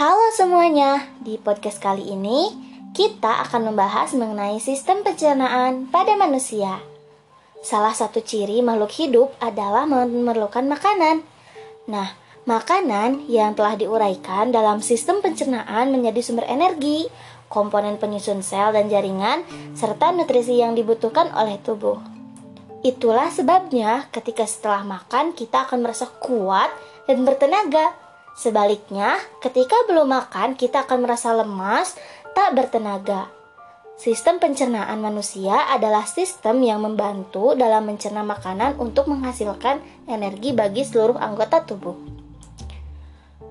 Halo semuanya, di podcast kali ini kita akan membahas mengenai sistem pencernaan pada manusia. Salah satu ciri makhluk hidup adalah memerlukan makanan. Nah, makanan yang telah diuraikan dalam sistem pencernaan menjadi sumber energi, komponen penyusun sel dan jaringan, serta nutrisi yang dibutuhkan oleh tubuh. Itulah sebabnya ketika setelah makan kita akan merasa kuat dan bertenaga. Sebaliknya, ketika belum makan kita akan merasa lemas, tak bertenaga. Sistem pencernaan manusia adalah sistem yang membantu dalam mencerna makanan untuk menghasilkan energi bagi seluruh anggota tubuh.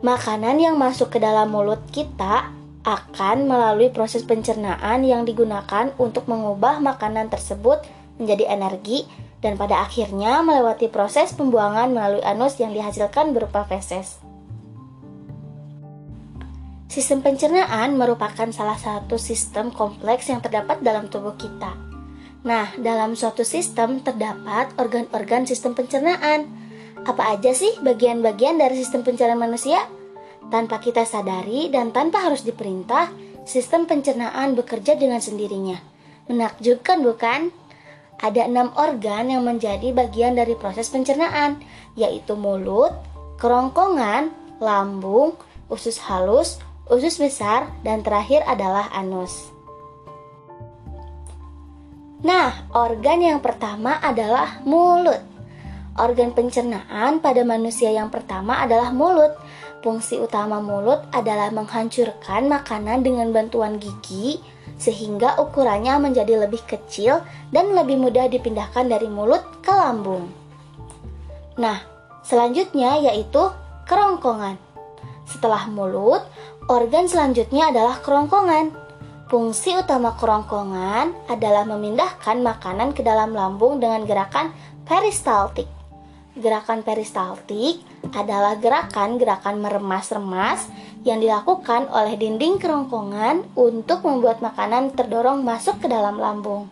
Makanan yang masuk ke dalam mulut kita akan melalui proses pencernaan yang digunakan untuk mengubah makanan tersebut menjadi energi dan pada akhirnya melewati proses pembuangan melalui anus yang dihasilkan berupa feses. Sistem pencernaan merupakan salah satu sistem kompleks yang terdapat dalam tubuh kita. Nah, dalam suatu sistem terdapat organ-organ sistem pencernaan. Apa aja sih bagian-bagian dari sistem pencernaan manusia? Tanpa kita sadari dan tanpa harus diperintah, sistem pencernaan bekerja dengan sendirinya. Menakjubkan bukan? ada enam organ yang menjadi bagian dari proses pencernaan, yaitu mulut, kerongkongan, lambung, usus halus, usus besar, dan terakhir adalah anus. Nah, organ yang pertama adalah mulut. Organ pencernaan pada manusia yang pertama adalah mulut. Fungsi utama mulut adalah menghancurkan makanan dengan bantuan gigi, sehingga ukurannya menjadi lebih kecil dan lebih mudah dipindahkan dari mulut ke lambung. Nah, selanjutnya yaitu kerongkongan. Setelah mulut, organ selanjutnya adalah kerongkongan. Fungsi utama kerongkongan adalah memindahkan makanan ke dalam lambung dengan gerakan peristaltik. Gerakan peristaltik adalah gerakan-gerakan meremas-remas yang dilakukan oleh dinding kerongkongan untuk membuat makanan terdorong masuk ke dalam lambung.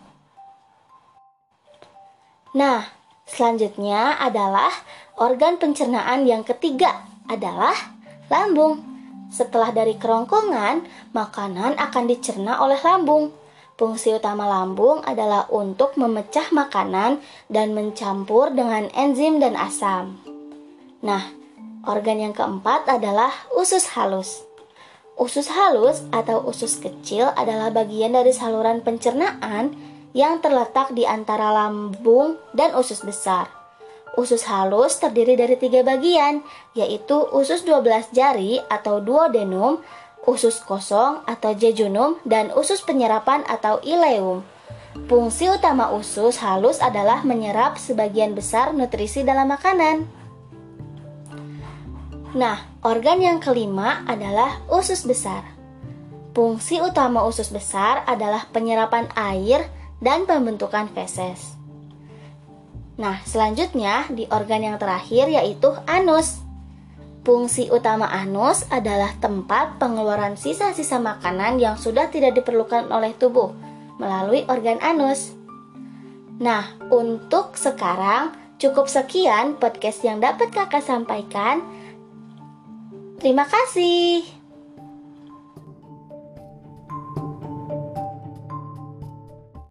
Nah, selanjutnya adalah organ pencernaan yang ketiga adalah lambung. Setelah dari kerongkongan, makanan akan dicerna oleh lambung. Fungsi utama lambung adalah untuk memecah makanan dan mencampur dengan enzim dan asam. Nah, organ yang keempat adalah usus halus. Usus halus atau usus kecil adalah bagian dari saluran pencernaan yang terletak di antara lambung dan usus besar. Usus halus terdiri dari tiga bagian, yaitu usus 12 jari atau duodenum, usus kosong atau jejunum, dan usus penyerapan atau ileum. Fungsi utama usus halus adalah menyerap sebagian besar nutrisi dalam makanan. Nah, organ yang kelima adalah usus besar. Fungsi utama usus besar adalah penyerapan air dan pembentukan feses. Nah, selanjutnya di organ yang terakhir yaitu anus. Fungsi utama anus adalah tempat pengeluaran sisa-sisa makanan yang sudah tidak diperlukan oleh tubuh melalui organ anus. Nah, untuk sekarang cukup sekian podcast yang dapat kakak sampaikan. Terima kasih.